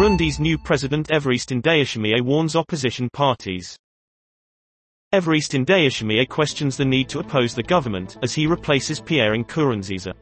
Burundi's new president Evariste Ndayishimiye warns opposition parties. Evariste Ndayishimiye questions the need to oppose the government, as he replaces Pierre Nkurunziza.